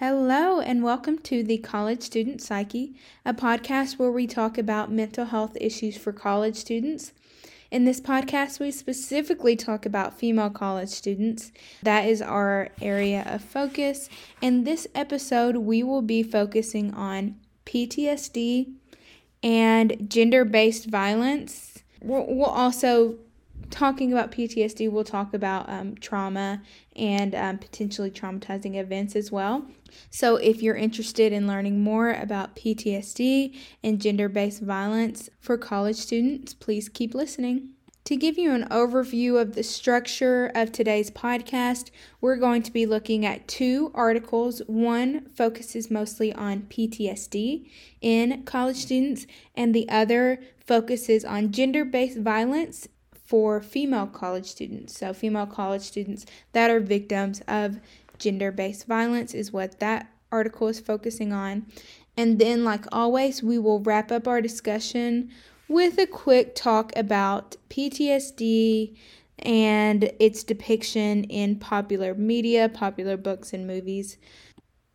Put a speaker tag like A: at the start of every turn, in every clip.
A: Hello, and welcome to the College Student Psyche, a podcast where we talk about mental health issues for college students. In this podcast, we specifically talk about female college students. That is our area of focus. In this episode, we will be focusing on PTSD and gender based violence. We'll also talking about PTSD, we'll talk about um, trauma and um, potentially traumatizing events as well. So, if you're interested in learning more about PTSD and gender based violence for college students, please keep listening. To give you an overview of the structure of today's podcast, we're going to be looking at two articles. One focuses mostly on PTSD in college students, and the other focuses on gender based violence for female college students. So, female college students that are victims of gender based violence is what that article is focusing on. And then, like always, we will wrap up our discussion with a quick talk about PTSD and its depiction in popular media, popular books, and movies.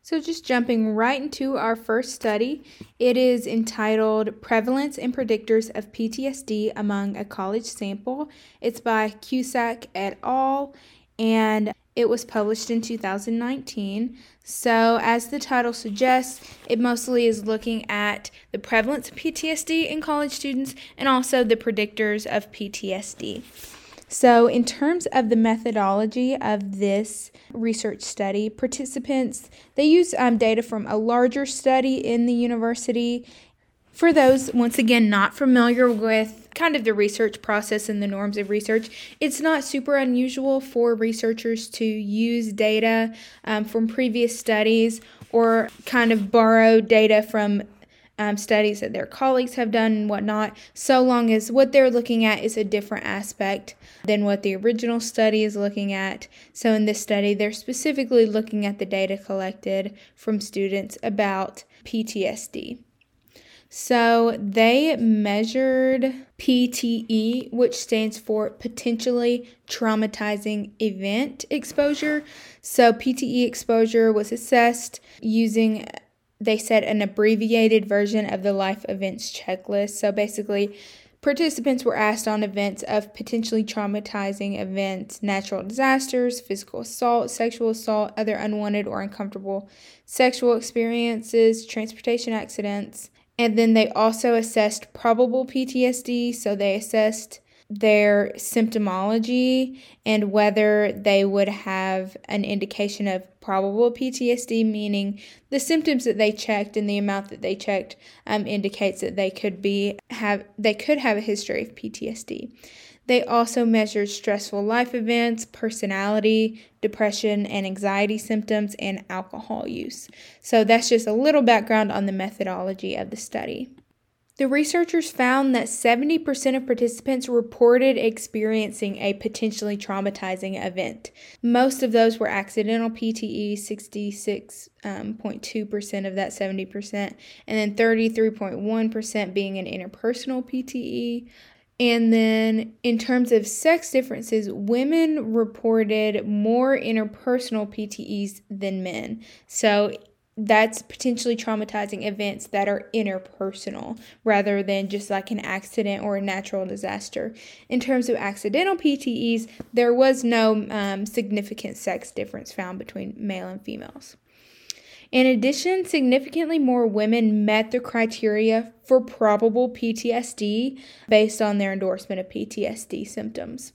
A: So, just jumping right into our first study, it is entitled Prevalence and Predictors of PTSD Among a College Sample. It's by Cusack et al., and it was published in 2019. So, as the title suggests, it mostly is looking at the prevalence of PTSD in college students and also the predictors of PTSD. So, in terms of the methodology of this research study, participants they use um, data from a larger study in the university. For those once again not familiar with kind of the research process and the norms of research, it's not super unusual for researchers to use data um, from previous studies or kind of borrow data from um, studies that their colleagues have done and whatnot, so long as what they're looking at is a different aspect than what the original study is looking at. So, in this study, they're specifically looking at the data collected from students about PTSD. So, they measured PTE, which stands for potentially traumatizing event exposure. So, PTE exposure was assessed using they said an abbreviated version of the life events checklist. So basically, participants were asked on events of potentially traumatizing events, natural disasters, physical assault, sexual assault, other unwanted or uncomfortable sexual experiences, transportation accidents. And then they also assessed probable PTSD. So they assessed their symptomology and whether they would have an indication of probable PTSD, meaning the symptoms that they checked and the amount that they checked um, indicates that they could be have they could have a history of PTSD. They also measured stressful life events, personality, depression, and anxiety symptoms, and alcohol use. So that's just a little background on the methodology of the study. The researchers found that 70% of participants reported experiencing a potentially traumatizing event. Most of those were accidental PTE, 66.2% um, of that 70%, and then 33.1% being an interpersonal PTE. And then, in terms of sex differences, women reported more interpersonal PTEs than men. So, that's potentially traumatizing events that are interpersonal rather than just like an accident or a natural disaster. In terms of accidental PTEs, there was no um, significant sex difference found between male and females. In addition, significantly more women met the criteria for probable PTSD based on their endorsement of PTSD symptoms.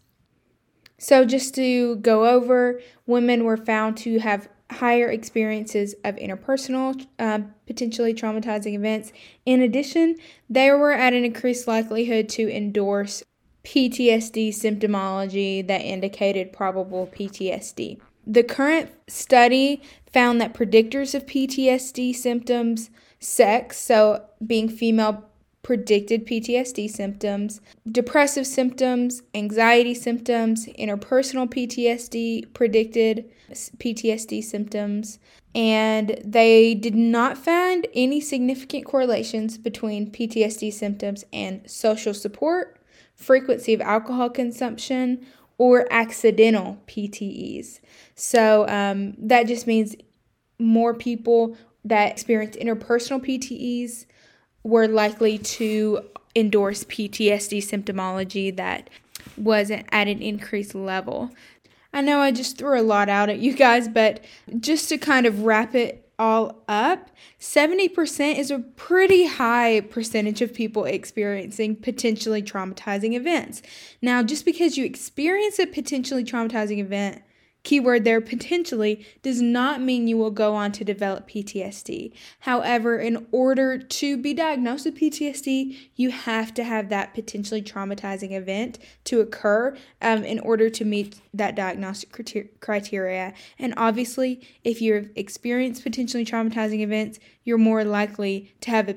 A: So, just to go over, women were found to have higher experiences of interpersonal, uh, potentially traumatizing events. In addition, they were at an increased likelihood to endorse PTSD symptomology that indicated probable PTSD. The current study found that predictors of PTSD symptoms, sex, so being female predicted PTSD symptoms, depressive symptoms, anxiety symptoms, interpersonal PTSD predicted PTSD symptoms, and they did not find any significant correlations between PTSD symptoms and social support, frequency of alcohol consumption, or accidental PTEs. So um, that just means more people that experience interpersonal PTEs were likely to endorse PTSD symptomology that was at an increased level. I know I just threw a lot out at you guys, but just to kind of wrap it all up, 70% is a pretty high percentage of people experiencing potentially traumatizing events. Now, just because you experience a potentially traumatizing event keyword there potentially does not mean you will go on to develop PTSD. However, in order to be diagnosed with PTSD, you have to have that potentially traumatizing event to occur um, in order to meet that diagnostic criteria. And obviously, if you've experienced potentially traumatizing events, you're more likely to have a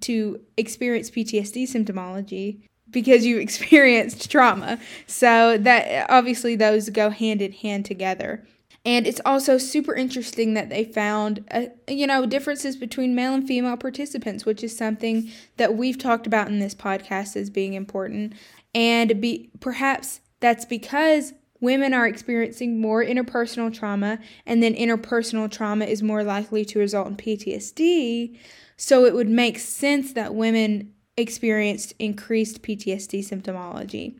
A: to experience PTSD symptomology because you experienced trauma. So that obviously those go hand in hand together. And it's also super interesting that they found, uh, you know, differences between male and female participants, which is something that we've talked about in this podcast as being important. And be perhaps that's because women are experiencing more interpersonal trauma, and then interpersonal trauma is more likely to result in PTSD. So it would make sense that women experienced increased PTSD symptomology.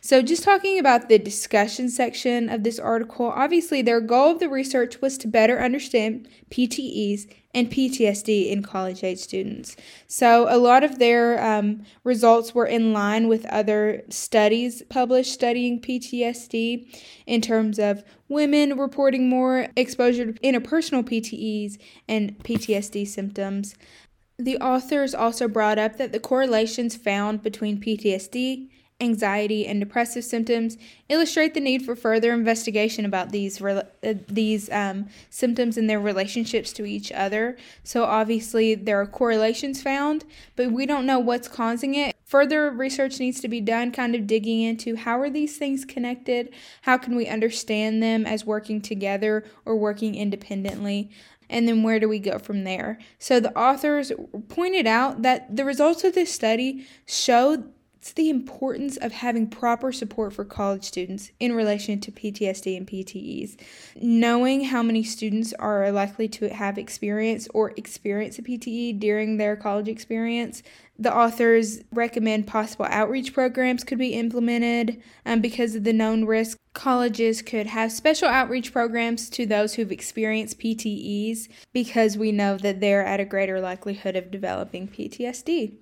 A: So, just talking about the discussion section of this article, obviously, their goal of the research was to better understand PTEs and PTSD in college age students. So, a lot of their um, results were in line with other studies published studying PTSD in terms of women reporting more exposure to interpersonal PTEs and PTSD symptoms. The authors also brought up that the correlations found between PTSD, anxiety, and depressive symptoms illustrate the need for further investigation about these uh, these um, symptoms and their relationships to each other. So obviously there are correlations found, but we don't know what's causing it. Further research needs to be done, kind of digging into how are these things connected? How can we understand them as working together or working independently? And then where do we go from there? So the authors pointed out that the results of this study showed the importance of having proper support for college students in relation to PTSD and PTEs. Knowing how many students are likely to have experience or experience a PTE during their college experience the authors recommend possible outreach programs could be implemented um, because of the known risk. Colleges could have special outreach programs to those who've experienced PTEs because we know that they're at a greater likelihood of developing PTSD.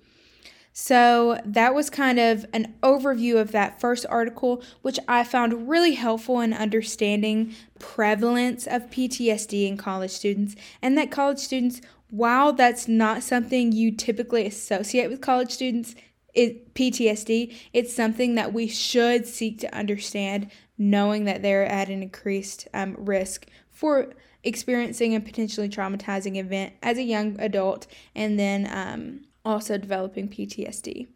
A: So that was kind of an overview of that first article, which I found really helpful in understanding prevalence of PTSD in college students and that college students while that's not something you typically associate with college students, it, PTSD, it's something that we should seek to understand, knowing that they're at an increased um, risk for experiencing a potentially traumatizing event as a young adult and then um, also developing PTSD.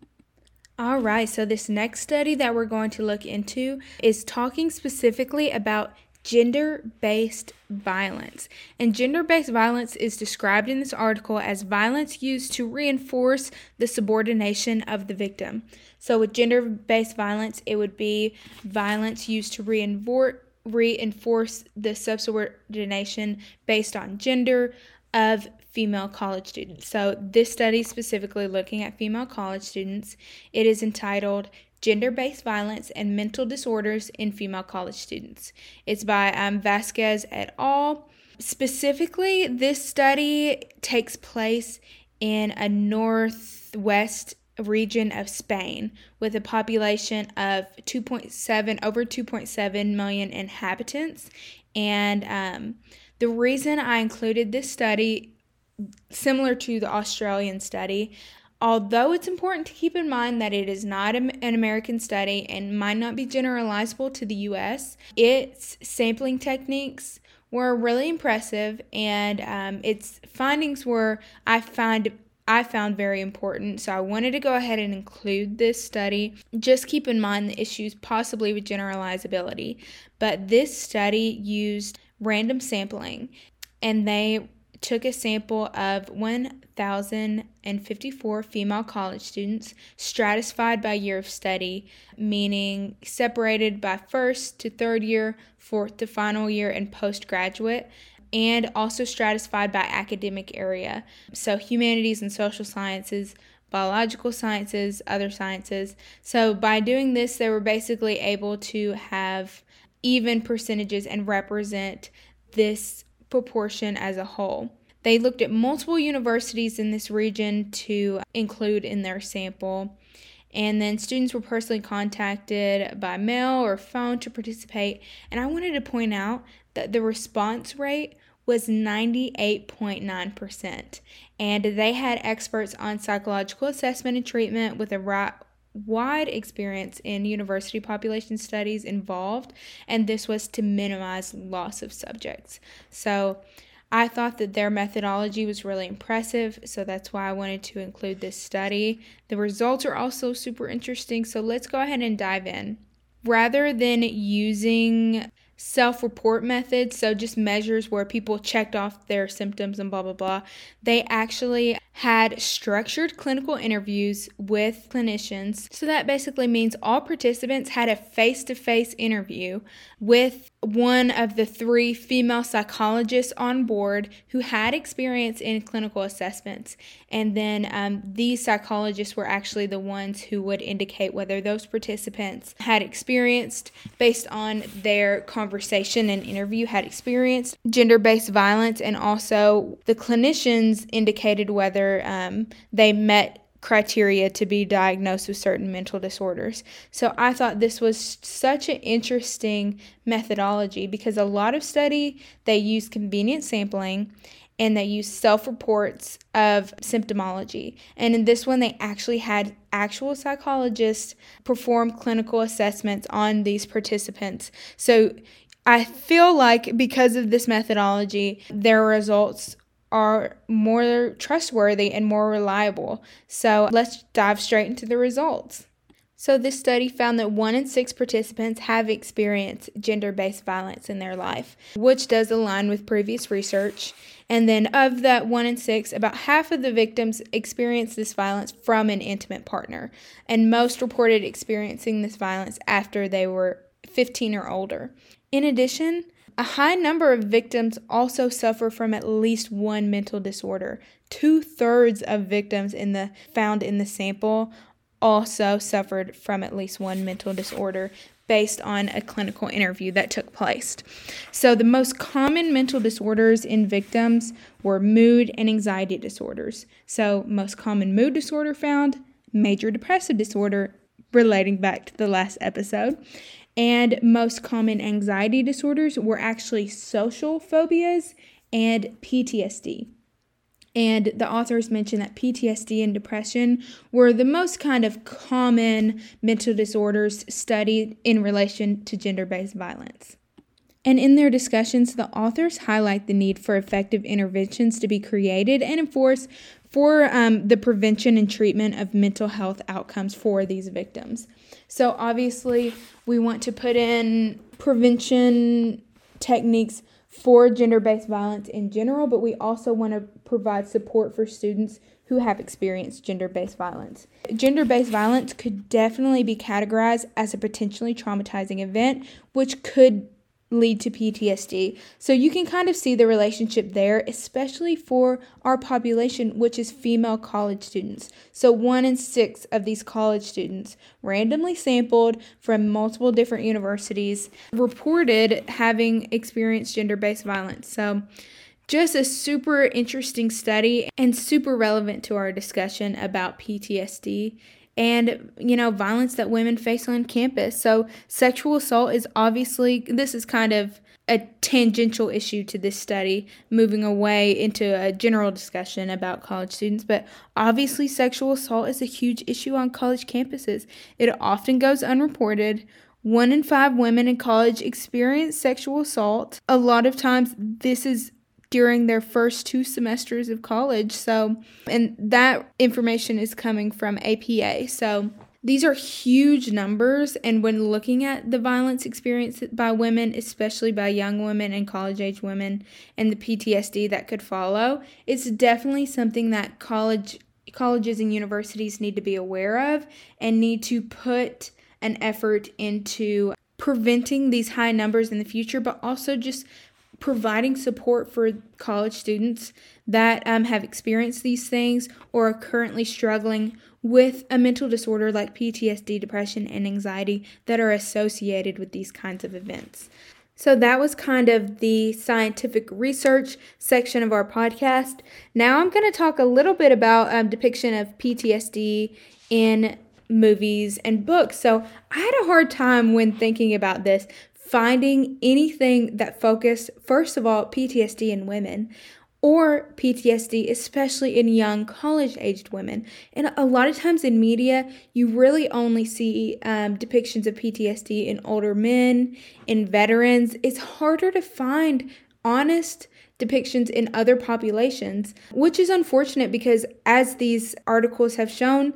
A: All right, so this next study that we're going to look into is talking specifically about gender based violence. And gender based violence is described in this article as violence used to reinforce the subordination of the victim. So, with gender based violence, it would be violence used to reinforce reinforce the subordination based on gender of female college students. So, this study specifically looking at female college students, it is entitled Gender Based Violence and Mental Disorders in Female College Students. It's by um, Vasquez et al. Specifically, this study takes place in a northwest region of Spain with a population of 2.7 over 2.7 million inhabitants. And um, the reason I included this study, similar to the Australian study, Although it's important to keep in mind that it is not an American study and might not be generalizable to the US, its sampling techniques were really impressive, and um, its findings were I find I found very important. So I wanted to go ahead and include this study. Just keep in mind the issues possibly with generalizability. But this study used random sampling, and they took a sample of 1,054 female college students stratified by year of study, meaning separated by first to third year, fourth to final year, and postgraduate. and also stratified by academic area. So, humanities and social sciences, biological sciences, other sciences. So, by doing this, they were basically able to have even percentages and represent this proportion as a whole. They looked at multiple universities in this region to include in their sample. And then students were personally contacted by mail or phone to participate. And I wanted to point out that the response rate was 98.9%. And they had experts on psychological assessment and treatment with a wide experience in university population studies involved. And this was to minimize loss of subjects. So, I thought that their methodology was really impressive, so that's why I wanted to include this study. The results are also super interesting, so let's go ahead and dive in. Rather than using self report methods, so just measures where people checked off their symptoms and blah, blah, blah, they actually had structured clinical interviews with clinicians. So that basically means all participants had a face to face interview with one of the three female psychologists on board who had experience in clinical assessments. And then um, these psychologists were actually the ones who would indicate whether those participants had experienced, based on their conversation and interview, had experienced gender based violence. And also the clinicians indicated whether um, they met criteria to be diagnosed with certain mental disorders. So I thought this was such an interesting methodology because a lot of study they use convenient sampling and they use self-reports of symptomology. And in this one they actually had actual psychologists perform clinical assessments on these participants. So I feel like because of this methodology, their results are more trustworthy and more reliable. So let's dive straight into the results. So, this study found that one in six participants have experienced gender based violence in their life, which does align with previous research. And then, of that one in six, about half of the victims experienced this violence from an intimate partner, and most reported experiencing this violence after they were 15 or older. In addition, a high number of victims also suffer from at least one mental disorder. Two thirds of victims in the found in the sample also suffered from at least one mental disorder based on a clinical interview that took place. So, the most common mental disorders in victims were mood and anxiety disorders. So, most common mood disorder found, major depressive disorder, relating back to the last episode, and most common anxiety disorders were actually social phobias and PTSD. And the authors mentioned that PTSD and depression were the most kind of common mental disorders studied in relation to gender based violence. And in their discussions, the authors highlight the need for effective interventions to be created and enforced for um, the prevention and treatment of mental health outcomes for these victims. So, obviously, we want to put in prevention techniques for gender based violence in general, but we also want to provide support for students who have experienced gender based violence. Gender based violence could definitely be categorized as a potentially traumatizing event, which could lead to PTSD. So you can kind of see the relationship there, especially for our population, which is female college students. So one in six of these college students, randomly sampled from multiple different universities, reported having experienced gender based violence. So just a super interesting study and super relevant to our discussion about PTSD and you know violence that women face on campus. So sexual assault is obviously this is kind of a tangential issue to this study moving away into a general discussion about college students. But obviously sexual assault is a huge issue on college campuses. It often goes unreported. One in five women in college experience sexual assault. A lot of times, this is during their first two semesters of college. So, and that information is coming from APA. So, these are huge numbers, and when looking at the violence experienced by women, especially by young women and college age women, and the PTSD that could follow, it's definitely something that college colleges and universities need to be aware of and need to put an effort into preventing these high numbers in the future, but also just providing support for college students that um, have experienced these things or are currently struggling with a mental disorder like PTSD, depression, and anxiety that are associated with these kinds of events. So that was kind of the scientific research section of our podcast. Now I'm going to talk a little bit about um, depiction of PTSD in movies and books. So I had a hard time when thinking about this finding anything that focused first of all PTSD in women or PTSD, especially in young college aged women. And a lot of times in media, you really only see um, depictions of PTSD in older men, in veterans. It's harder to find honest depictions in other populations, which is unfortunate because, as these articles have shown,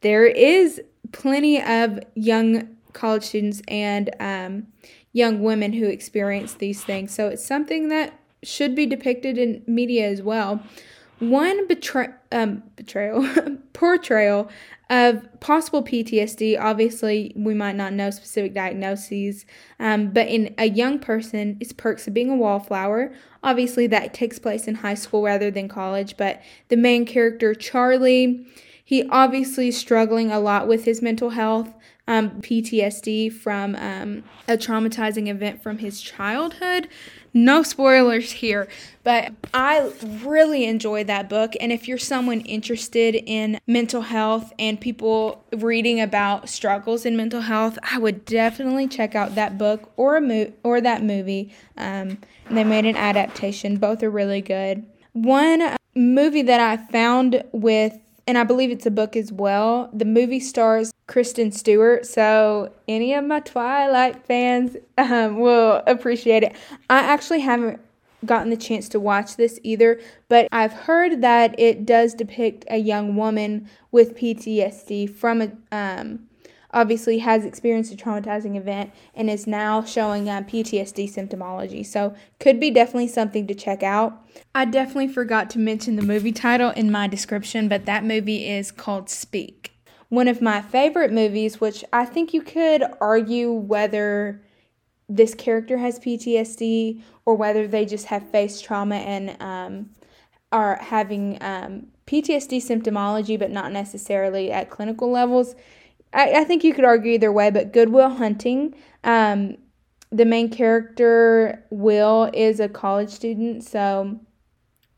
A: there is plenty of young college students and um, young women who experience these things. So it's something that should be depicted in media as well. One um, betrayal, portrayal of possible PTSD. Obviously, we might not know specific diagnoses, um, but in a young person, it's perks of being a wallflower. Obviously, that takes place in high school rather than college. But the main character, Charlie, he obviously is struggling a lot with his mental health um, PTSD from um, a traumatizing event from his childhood. No spoilers here, but I really enjoyed that book. And if you're someone interested in mental health and people reading about struggles in mental health, I would definitely check out that book or a mo- or that movie. Um, they made an adaptation. Both are really good. One movie that I found with and I believe it's a book as well. The movie stars Kristen Stewart, so any of my Twilight fans um, will appreciate it. I actually haven't gotten the chance to watch this either, but I've heard that it does depict a young woman with PTSD from a um, obviously has experienced a traumatizing event and is now showing uh, PTSD symptomology. So, could be definitely something to check out. I definitely forgot to mention the movie title in my description, but that movie is called Speak. One of my favorite movies, which I think you could argue whether this character has PTSD or whether they just have faced trauma and um, are having um, PTSD symptomology, but not necessarily at clinical levels, I, I think you could argue either way, but Good Will Hunting. Um, the main character, Will, is a college student, so,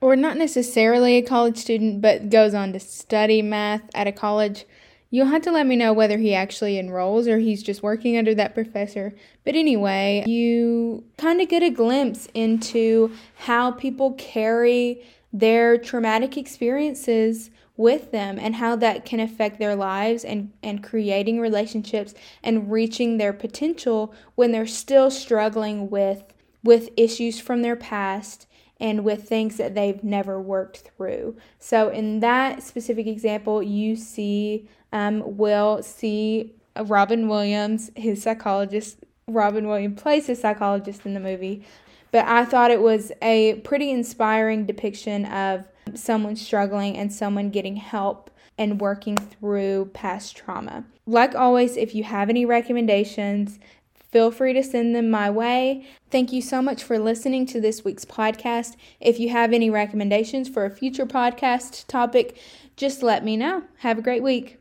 A: or not necessarily a college student, but goes on to study math at a college. You'll have to let me know whether he actually enrolls or he's just working under that professor. But anyway, you kind of get a glimpse into how people carry their traumatic experiences with them and how that can affect their lives and, and creating relationships and reaching their potential when they're still struggling with with issues from their past and with things that they've never worked through. So in that specific example, you see um, Will see Robin Williams, his psychologist. Robin Williams plays his psychologist in the movie, but I thought it was a pretty inspiring depiction of someone struggling and someone getting help and working through past trauma. Like always, if you have any recommendations, feel free to send them my way. Thank you so much for listening to this week's podcast. If you have any recommendations for a future podcast topic, just let me know. Have a great week.